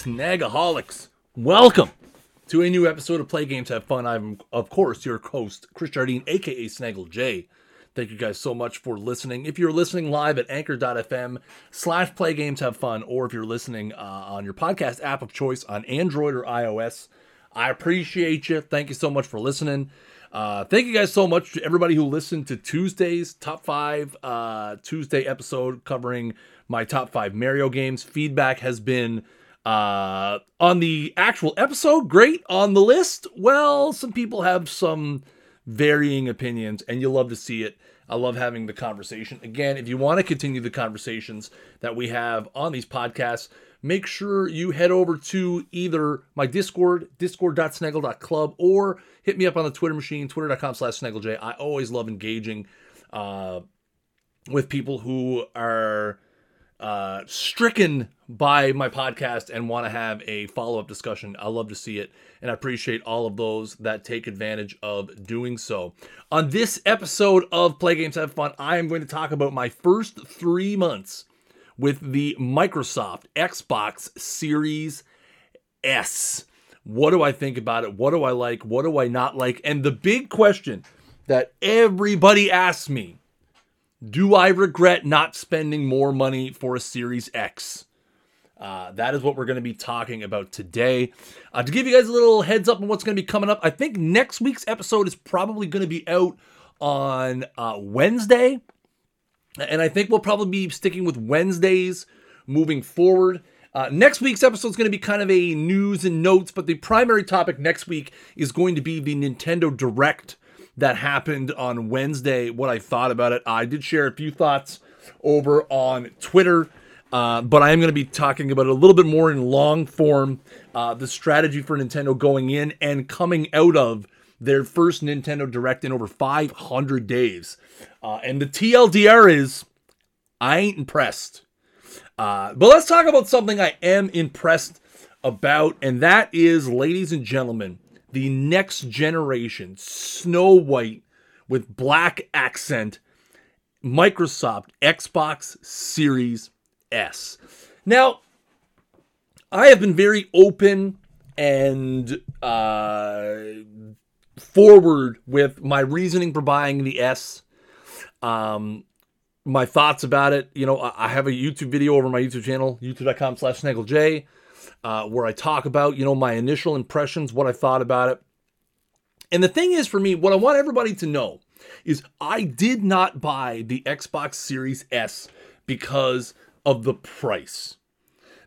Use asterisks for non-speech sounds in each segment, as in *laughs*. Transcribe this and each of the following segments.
Snagaholics? Welcome to a new episode of Play Games Have Fun. I'm, of course, your host, Chris Jardine, aka Snaggle J. Thank you guys so much for listening. If you're listening live at anchor.fm slash play games have fun, or if you're listening uh, on your podcast app of choice on Android or iOS, I appreciate you. Thank you so much for listening. Uh, thank you guys so much to everybody who listened to Tuesday's top five uh, Tuesday episode covering my top five Mario games. Feedback has been uh, on the actual episode great. On the list, well, some people have some varying opinions, and you'll love to see it. I love having the conversation. Again, if you want to continue the conversations that we have on these podcasts, make sure you head over to either my Discord, discord.snaggle.club, or hit me up on the Twitter machine, twitter.com slash snagglej. I always love engaging uh, with people who are uh, stricken by my podcast and want to have a follow up discussion. I love to see it, and I appreciate all of those that take advantage of doing so. On this episode of Play Games Have Fun, I am going to talk about my first three months with the Microsoft Xbox Series S. What do I think about it? What do I like? What do I not like? And the big question that everybody asks me do I regret not spending more money for a Series X? Uh, that is what we're going to be talking about today. Uh, to give you guys a little heads up on what's going to be coming up, I think next week's episode is probably going to be out on uh, Wednesday. And I think we'll probably be sticking with Wednesdays moving forward. Uh, next week's episode is going to be kind of a news and notes, but the primary topic next week is going to be the Nintendo Direct that happened on Wednesday, what I thought about it. I did share a few thoughts over on Twitter, uh, but I am going to be talking about it a little bit more in long form uh, the strategy for Nintendo going in and coming out of their first Nintendo Direct in over 500 days. Uh, and the TLDR is I ain't impressed. Uh, but let's talk about something I am impressed about, and that is, ladies and gentlemen, the next generation Snow White with black accent Microsoft Xbox Series S. Now, I have been very open and uh, forward with my reasoning for buying the S. Um, my thoughts about it. You know, I have a YouTube video over my YouTube channel, youtube.com slash snagglej uh, where I talk about, you know, my initial impressions, what I thought about it. And the thing is, for me, what I want everybody to know is I did not buy the Xbox Series S because of the price.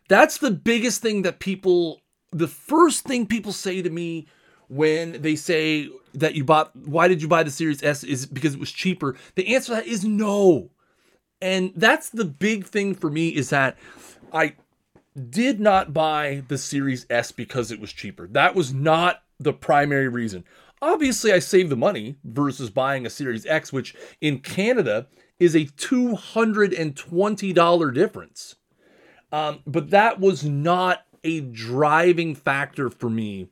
That's the biggest thing that people, the first thing people say to me when they say that you bought, why did you buy the Series S? Is because it was cheaper. The answer to that is no. And that's the big thing for me is that I did not buy the Series S because it was cheaper. That was not the primary reason. Obviously, I saved the money versus buying a Series X, which in Canada is a $220 difference. Um, but that was not a driving factor for me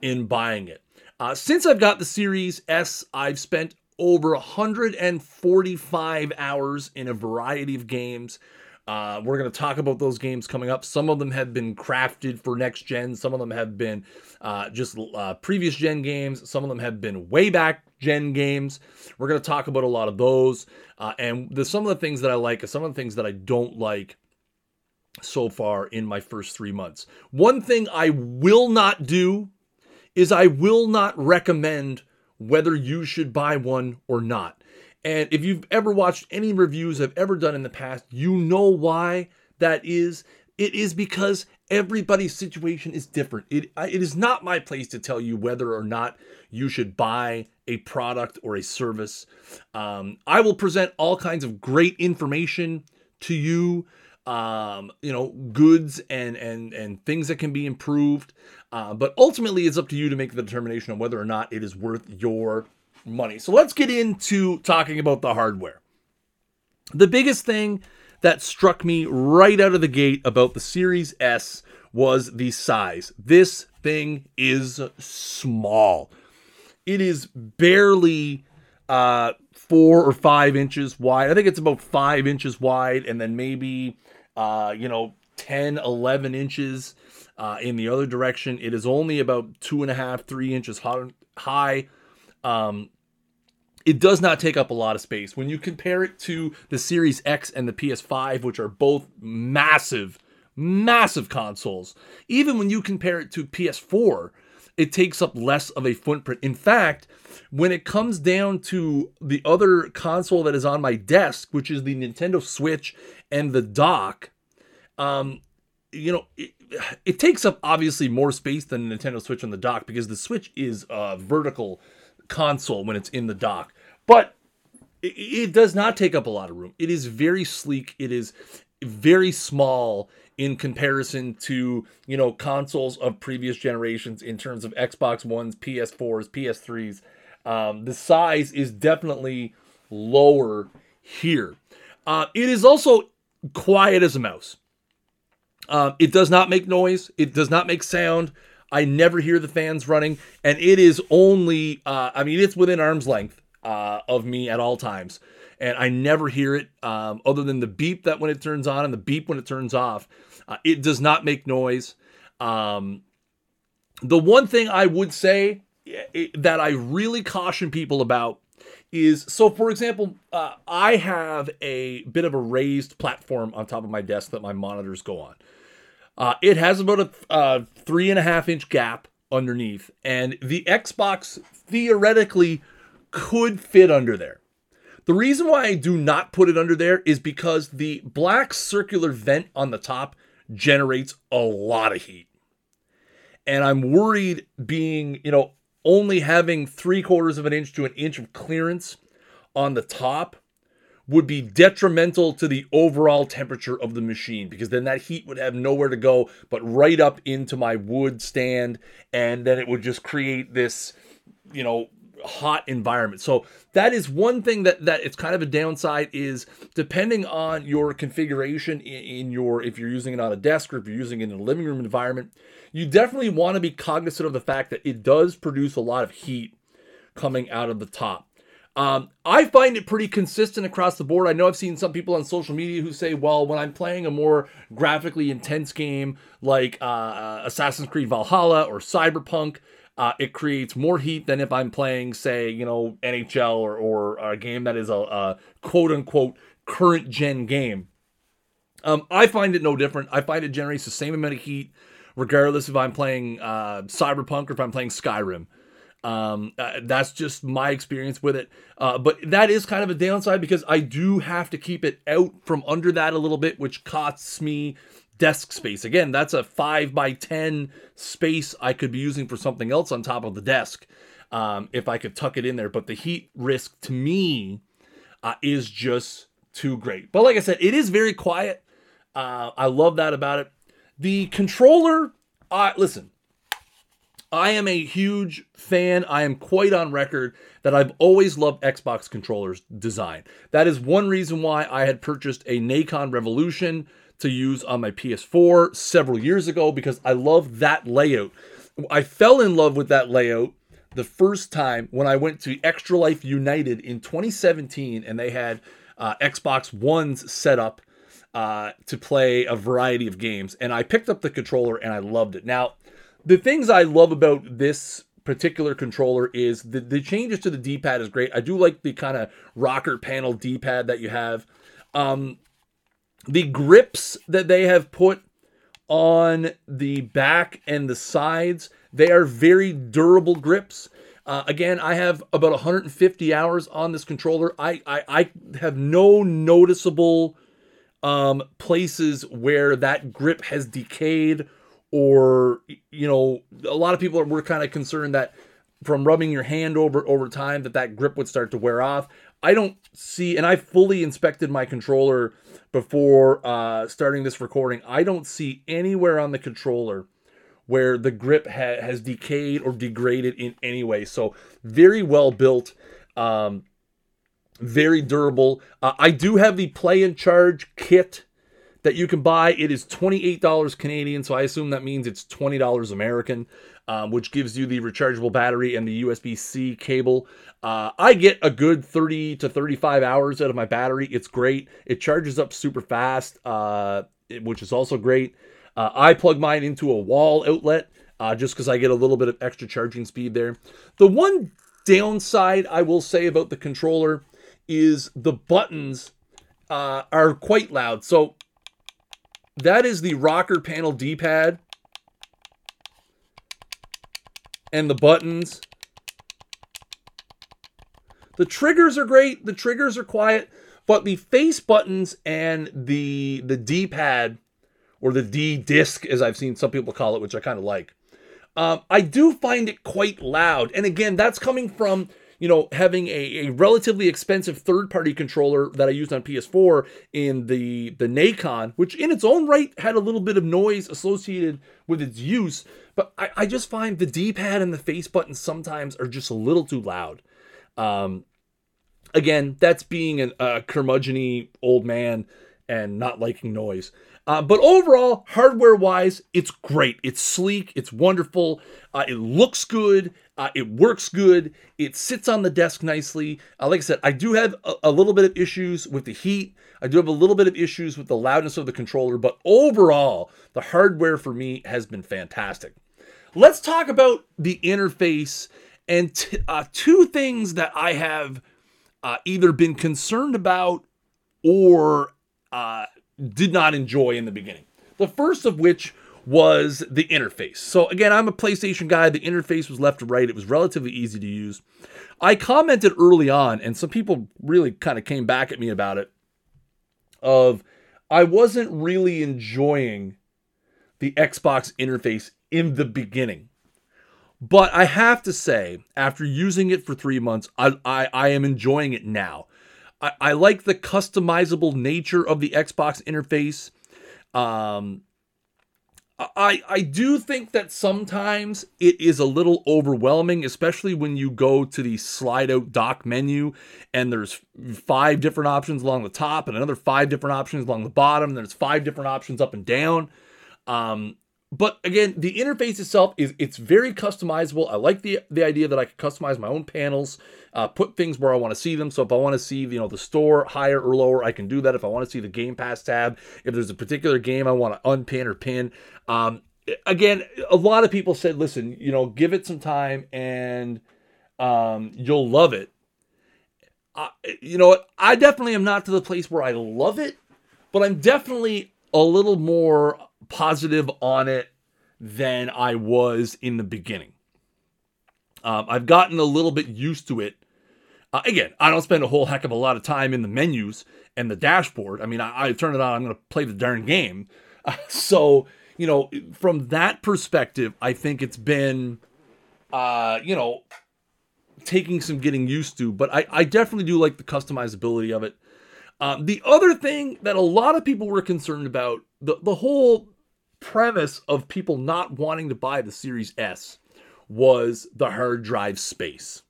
in buying it. Uh, since I've got the Series S, I've spent over 145 hours in a variety of games. Uh, we're going to talk about those games coming up. Some of them have been crafted for next gen. Some of them have been uh, just uh, previous gen games. Some of them have been way back gen games. We're going to talk about a lot of those. Uh, and the, some of the things that I like, some of the things that I don't like so far in my first three months. One thing I will not do is I will not recommend whether you should buy one or not. And if you've ever watched any reviews I've ever done in the past, you know why that is. It is because everybody's situation is different. It, it is not my place to tell you whether or not you should buy a product or a service. Um, I will present all kinds of great information to you. Um, you know, goods and and and things that can be improved. Uh, but ultimately, it's up to you to make the determination on whether or not it is worth your money. So let's get into talking about the hardware. The biggest thing that struck me right out of the gate about the Series S was the size. This thing is small. It is barely uh, four or five inches wide. I think it's about five inches wide, and then maybe uh, you know 10, 11 inches uh, in the other direction. It is only about two and a half, three inches high. Um, it does not take up a lot of space. When you compare it to the Series X and the PS5, which are both massive, massive consoles, even when you compare it to PS4, it takes up less of a footprint. In fact, when it comes down to the other console that is on my desk, which is the Nintendo Switch and the dock, um, you know, it, it takes up obviously more space than the Nintendo Switch on the dock because the Switch is a vertical console when it's in the dock. But it, it does not take up a lot of room. It is very sleek. It is very small in comparison to you know consoles of previous generations in terms of Xbox Ones, PS4s, PS3s. Um, the size is definitely lower here. Uh, it is also quiet as a mouse. Um, it does not make noise. It does not make sound. I never hear the fans running, and it is only, uh, I mean, it's within arm's length uh, of me at all times. And I never hear it um, other than the beep that when it turns on and the beep when it turns off. Uh, it does not make noise. Um, the one thing I would say it, that I really caution people about is so, for example, uh, I have a bit of a raised platform on top of my desk that my monitors go on. Uh, it has about a uh, three and a half inch gap underneath, and the Xbox theoretically could fit under there. The reason why I do not put it under there is because the black circular vent on the top generates a lot of heat. And I'm worried being, you know, only having three quarters of an inch to an inch of clearance on the top would be detrimental to the overall temperature of the machine because then that heat would have nowhere to go but right up into my wood stand and then it would just create this you know hot environment. So that is one thing that that it's kind of a downside is depending on your configuration in, in, your if you're using it on a desk or if you're using it in a living room environment, you definitely want to be cognizant of the fact that it does produce a lot of heat coming out of the top. Um, I find it pretty consistent across the board. I know I've seen some people on social media who say, well, when I'm playing a more graphically intense game like uh, uh Assassin's Creed Valhalla or Cyberpunk, uh, it creates more heat than if I'm playing, say, you know, NHL or, or a game that is a, a quote unquote current gen game. Um, I find it no different. I find it generates the same amount of heat, regardless if I'm playing uh, Cyberpunk or if I'm playing Skyrim. Um, uh, that's just my experience with it. Uh, but that is kind of a downside because I do have to keep it out from under that a little bit, which costs me desk space. Again, that's a 5 by 10 space I could be using for something else on top of the desk um, if I could tuck it in there. But the heat risk to me uh, is just too great. But like I said, it is very quiet. Uh, I love that about it. The controller, uh, listen, I am a huge fan. I am quite on record that I've always loved Xbox controllers design. That is one reason why I had purchased a Nacon Revolution to use on my PS4 several years ago because I love that layout. I fell in love with that layout the first time when I went to Extra Life United in 2017 and they had uh, Xbox Ones set up uh, to play a variety of games. And I picked up the controller and I loved it. Now, the things I love about this particular controller is the, the changes to the D-pad is great. I do like the kind of rocker panel D-pad that you have. Um, the grips that they have put on the back and the sides, they are very durable grips. Uh, again, I have about 150 hours on this controller. I, I, I have no noticeable um, places where that grip has decayed or, you know, a lot of people were kind of concerned that from rubbing your hand over over time that that grip would start to wear off. I don't see, and I fully inspected my controller before uh, starting this recording. I don't see anywhere on the controller where the grip ha- has decayed or degraded in any way. So very well built, um, very durable. Uh, I do have the Play and Charge kit that you can buy. It is $28 Canadian, so I assume that means it's $20 American, um, which gives you the rechargeable battery and the USB C cable. Uh, I get a good 30 to 35 hours out of my battery. It's great. It charges up super fast. Uh, which is also great. Uh, I plug mine into a wall outlet uh, just because I get a little bit of extra charging speed there. The one downside I will say about the controller is the buttons uh, are quite loud. So that is the rocker panel D-pad and the buttons. The triggers are great. The triggers are quiet, but the face buttons and the the D-pad or the D disc, as I've seen some people call it, which I kind of like. Um, I do find it quite loud, and again, that's coming from you know having a, a relatively expensive third-party controller that I used on PS4 in the the Nacon, which in its own right had a little bit of noise associated with its use, but I, I just find the D-pad and the face buttons sometimes are just a little too loud. Um, again, that's being a curmudgeony old man and not liking noise. Uh, but overall, hardware wise, it's great. It's sleek. It's wonderful. Uh, it looks good. Uh, it works good. It sits on the desk nicely. Uh, like I said, I do have a, a, little bit of issues with the heat. I do have a little bit of issues with the loudness of the controller. But overall, the hardware for me has been fantastic. Let's talk about the interface and t- uh, two things that I have uh, either been concerned about or did not enjoy in the beginning. The first of which was the interface. So again, I'm a PlayStation guy. The interface was left to right. It was relatively easy to use. I commented early on, and some people really kind of came back at me about it. Of I wasn't really enjoying the Xbox interface in the beginning. But I have to say, after using it for three months, I, I, I am enjoying it now. I, I like the customizable nature of the Xbox interface. Um, I I do think that sometimes it is a little overwhelming, especially when you go to the slide out dock menu and there's five different options along the top and another five different options along the bottom. And there's five different options up and down. Um, but again, the interface itself is it's very customizable. I like the the idea that I can customize my own panels, uh, put things where I want to see them. So if I want to see you know the store higher or lower, I can do that. If I want to see the Game Pass tab, if there's a particular game I want to unpin or pin, um, again, a lot of people said, listen, you know, give it some time and um, you'll love it. Uh, you know, I definitely am not to the place where I love it, but I'm definitely a little more positive on it than I was in the beginning. Um, I've gotten a little bit used to it. Uh, again, I don't spend a whole heck of a lot of time in the menus and the dashboard. I mean, I, I turn it on, I'm going to play the darn game. Uh, *laughs* so, you know, from that perspective, I think it's been, uh, you know, taking some getting used to, but I, I definitely do like the customizability of it. Um, the other thing that a lot of people were concerned about, the, the whole premise of people not wanting to buy the Series S was the hard drive space.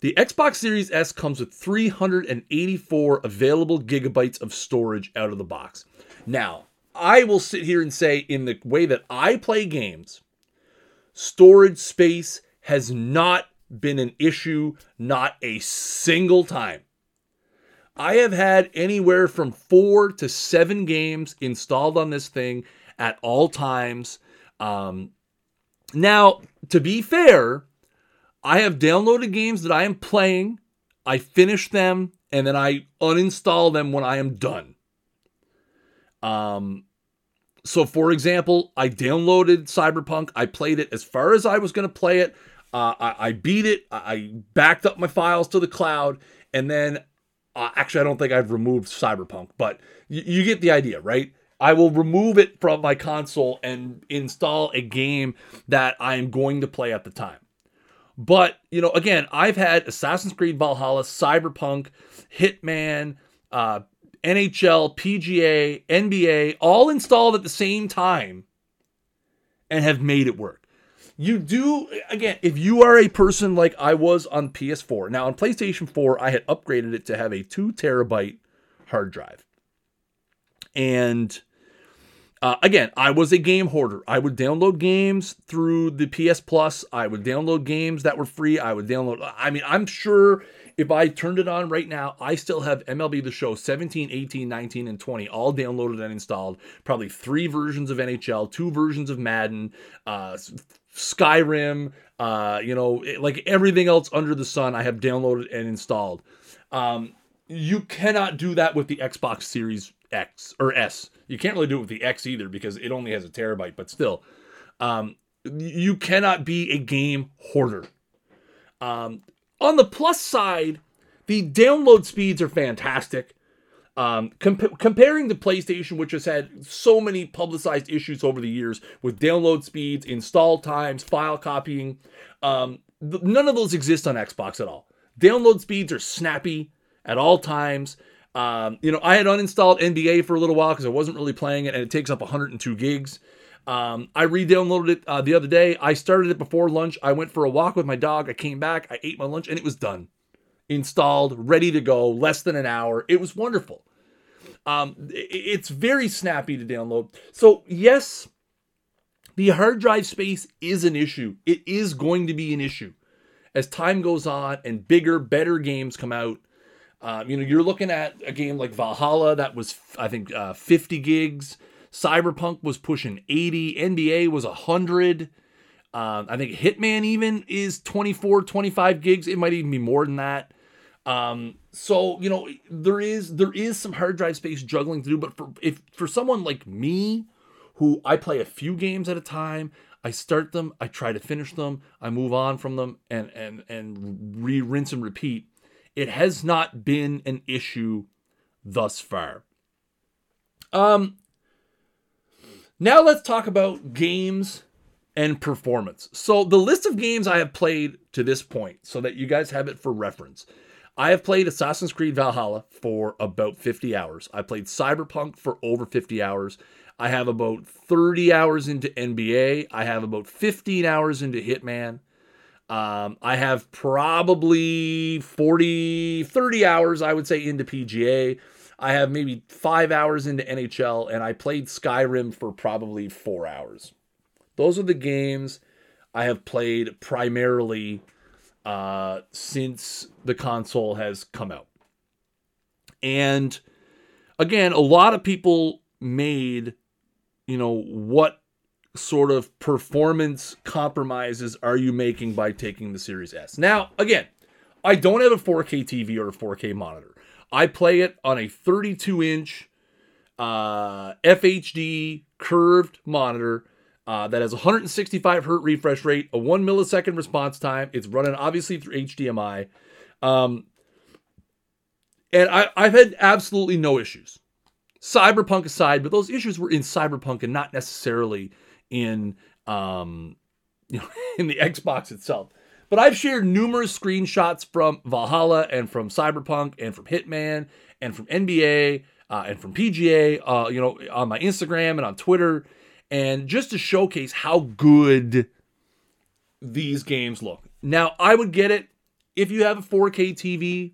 The Xbox Series S comes with 384 available gigabytes of storage out of the box. Now, I will sit here and say, in the way that I play games, storage space has not been an issue, not a single time. I have had anywhere from four to seven games installed on this thing at all times. Um, now, to be fair, I have downloaded games that I am playing, I finish them, and then I uninstall them when I am done. Um, so, for example, I downloaded Cyberpunk. I played it as far as I was going to play it. Uh, I, I, beat it. I backed up my files to the cloud, and then uh, actually, I don't think I've removed Cyberpunk, but y- you get the idea, right? I will remove it from my console and install a game that I am going to play at the time. But, you know, again, I've had Assassin's Creed Valhalla, Cyberpunk, Hitman, uh, NHL, PGA, NBA, all installed at the same time and have made it work. You do, again, if you are a person like I was on PS4, now on PlayStation 4, I had upgraded it to have a two terabyte hard drive. And uh, again, I was a game hoarder. I would download games through the PS Plus. I would download games that were free. I would download. I mean, I'm sure if I turned it on right now, I still have MLB The Show 17, 18, 19, and 20 all downloaded and installed. Probably three versions of NHL, two versions of Madden, uh, Skyrim, uh, you know, like everything else under the sun, I have downloaded and installed. Um, you cannot do that with the Xbox Series X or S. You can't really do it with the X either because it only has a terabyte, but still, um, you cannot be a game hoarder. Um, on the plus side, the download speeds are fantastic. Um, comp- comparing the PlayStation, which has had so many publicized issues over the years with download speeds, install times, file copying, um, th- none of those exist on Xbox at all. Download speeds are snappy at all times. Um, you know, I had uninstalled NBA for a little while because I wasn't really playing it, and it takes up 102 gigs. Um, I re-downloaded it uh, the other day. I started it before lunch. I went for a walk with my dog. I came back. I ate my lunch, and it was done, installed, ready to go. Less than an hour. It was wonderful. Um, it's very snappy to download. So yes, the hard drive space is an issue. It is going to be an issue as time goes on and bigger, better games come out. Um, you know, you're looking at a game like Valhalla that was, I think, uh, 50 gigs. Cyberpunk was pushing 80. NBA was 100. Um, I think Hitman even is 24, 25 gigs. It might even be more than that. Um, so you know there is there is some hard drive space juggling to do, but for if for someone like me, who I play a few games at a time, I start them, I try to finish them, I move on from them, and and and re rinse and repeat. It has not been an issue thus far. Um, now let's talk about games and performance. So the list of games I have played to this point, so that you guys have it for reference. I have played Assassin's Creed Valhalla for about 50 hours. I played Cyberpunk for over 50 hours. I have about 30 hours into NBA. I have about 15 hours into Hitman. Um, I have probably 40, 30 hours, I would say, into PGA. I have maybe five hours into NHL, and I played Skyrim for probably four hours. Those are the games I have played primarily uh, since the console has come out. And again, a lot of people made, you know, what sort of performance compromises are you making by taking the Series S? Now, again, I don't have a 4K TV or a 4K monitor. I play it on a 32 inch uh, FHD curved monitor uh, that has 165 hertz refresh rate, a one millisecond response time. It's running obviously through HDMI. Um, and I, I've had absolutely no issues. Cyberpunk aside, but those issues were in Cyberpunk and not necessarily in um, you *laughs* know in the Xbox itself. But I've shared numerous screenshots from Valhalla and from Cyberpunk and from Hitman and from NBA uh, and from PGA, uh, you know, on my Instagram and on Twitter, and just to showcase how good these games look. Now, I would get it if you have a 4K TV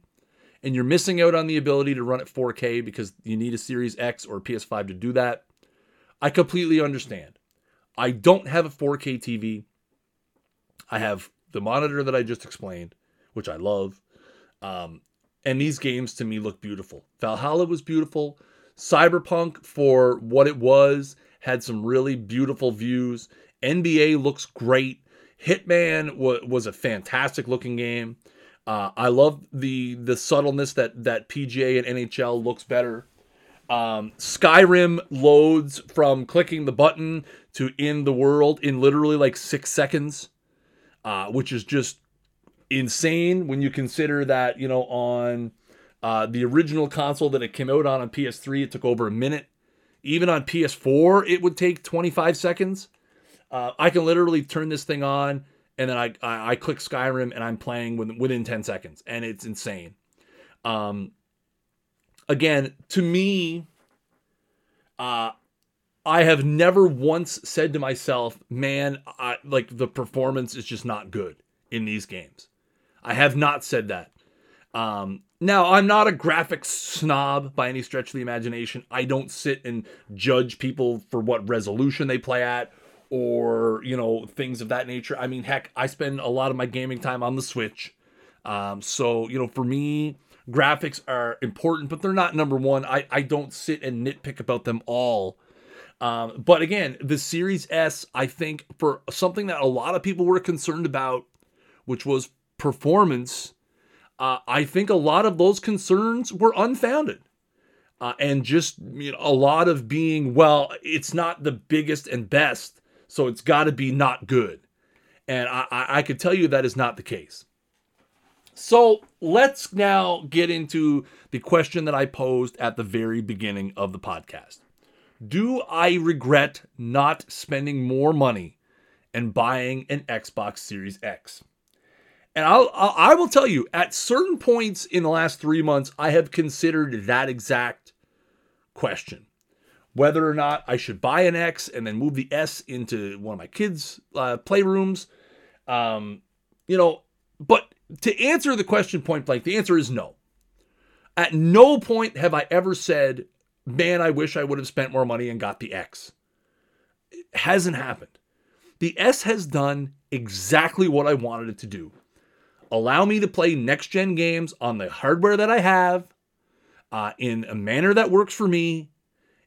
and you're missing out on the ability to run at 4K because you need a Series X or PS5 to do that. I completely understand. I don't have a 4K TV. I have the monitor that I just explained, which I love. Um, and these games to me look beautiful. Valhalla was beautiful. Cyberpunk, for what it was, had some really beautiful views. NBA looks great. Hitman w- was a fantastic looking game. Uh, I love the the subtleness that that PGA and NHL looks better. Um, Skyrim loads from clicking the button to in the world in literally like six seconds uh, which is just insane when you consider that you know on uh, the original console that it came out on on PS3 it took over a minute. Even on PS4 it would take 25 seconds. Uh, I can literally turn this thing on and then I, I, I click Skyrim and I'm playing within, within 10 seconds and it's insane. Um, again, to me, uh, I have never once said to myself, man, I, like the performance is just not good in these games. I have not said that. Um, now, I'm not a graphics snob by any stretch of the imagination. I don't sit and judge people for what resolution they play at or, you know, things of that nature. I mean, heck, I spend a lot of my gaming time on the Switch. Um, so, you know, for me, graphics are important, but they're not number one. I, I don't sit and nitpick about them all. Um, but again, the Series S, I think, for something that a lot of people were concerned about, which was performance, uh, I think a lot of those concerns were unfounded. Uh, and just you know, a lot of being, well, it's not the biggest and best, so it's got to be not good. And I, I, I could tell you that is not the case. So let's now get into the question that I posed at the very beginning of the podcast. Do I regret not spending more money and buying an Xbox Series X? And I'll, I'll, I will tell you, at certain points in the last three months, I have considered that exact question whether or not I should buy an X and then move the S into one of my kids' uh, playrooms. Um, you know, but to answer the question point blank, the answer is no. At no point have I ever said, man, I wish I would have spent more money and got the X. It hasn't happened. The S has done exactly what I wanted it to do allow me to play next gen games on the hardware that I have uh, in a manner that works for me,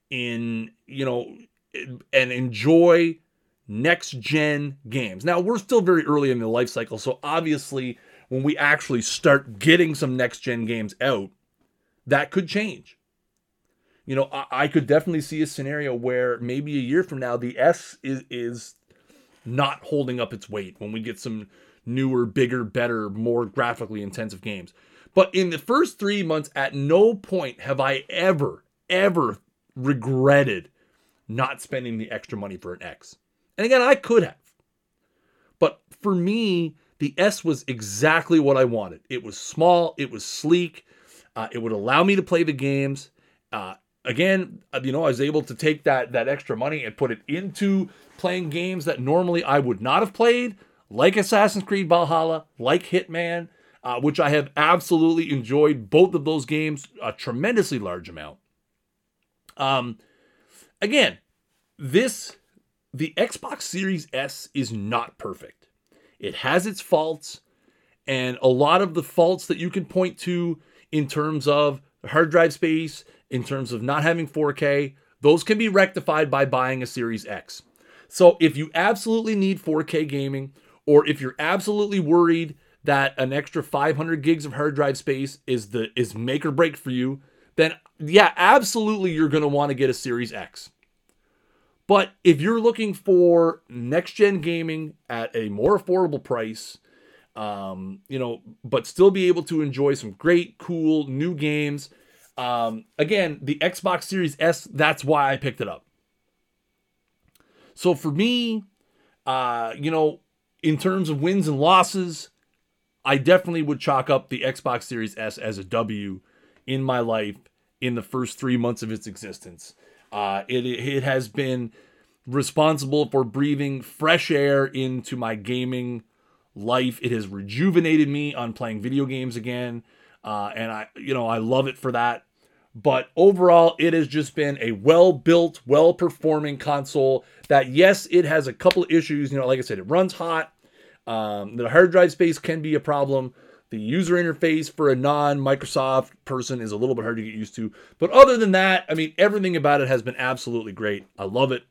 in, you know, and enjoy next gen games. Now, we're still very early in the life cycle, so obviously, when we actually start getting some next gen games out, that could change. You know, I, I, could definitely see a scenario where maybe a year from now the S is is not holding up its weight when we get some newer, bigger, better, more graphically intensive games. But in the first three months, at no point have I ever, ever regretted not spending the extra money for an X. And again, I could have. But for me, the S was exactly what I wanted. It was small, it was sleek, uh, it would allow me to play the games. Uh, again, uh, you know, I was able to take that that extra money and put it into playing games that normally I would not have played, like Assassin's Creed Valhalla, like Hitman, uh, which I have absolutely enjoyed both of those games a tremendously large amount. Um, again, this the Xbox Series S is not perfect. It has its faults, and a lot of the faults that you can point to in terms of hard drive space, in terms of not having 4K, those can be rectified by buying a Series X. So if you absolutely need 4K gaming, or if you're absolutely worried that an extra 500 gigs of hard drive space is the is make or break for you, then yeah, absolutely you're going to want to get a Series X. But if you're looking for next gen gaming at a more affordable price, um, you know, but still be able to enjoy some great, cool new games. Um, again, the Xbox Series S, that's why I picked it up. So for me, uh, you know, in terms of wins and losses, I definitely would chalk up the Xbox Series S as a W in my life in the first three months of its existence. Uh, it, it has been responsible for breathing fresh air into my gaming life. It has rejuvenated me on playing video games again. Uh, and I, you know, I love it for that. But overall, it has just been a well built, well performing console that, yes, it has a couple of issues. You know, like I said, it runs hot. Um, the hard drive space can be a problem. The user interface for a non Microsoft person is a little bit hard to get used to. But other than that, I mean, everything about it has been absolutely great. I love it.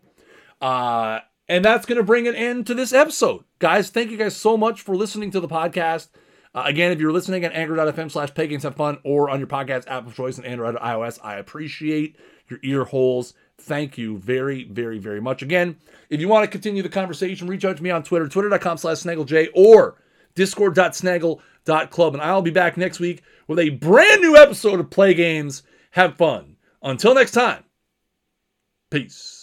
Uh, and that's going to bring an end to this episode. Guys, thank you guys so much for listening to the podcast. Uh, again, if you're listening at anchor.fm slash play games have fun or on your podcast app of choice on Android or iOS, I appreciate your ear holes. Thank you very, very, very much. Again, if you want to continue the conversation, reach out to me on Twitter, twitter.com slash snagglej or discord.snaggle.club. And I'll be back next week with a brand new episode of Play Games. Have fun. Until next time, peace.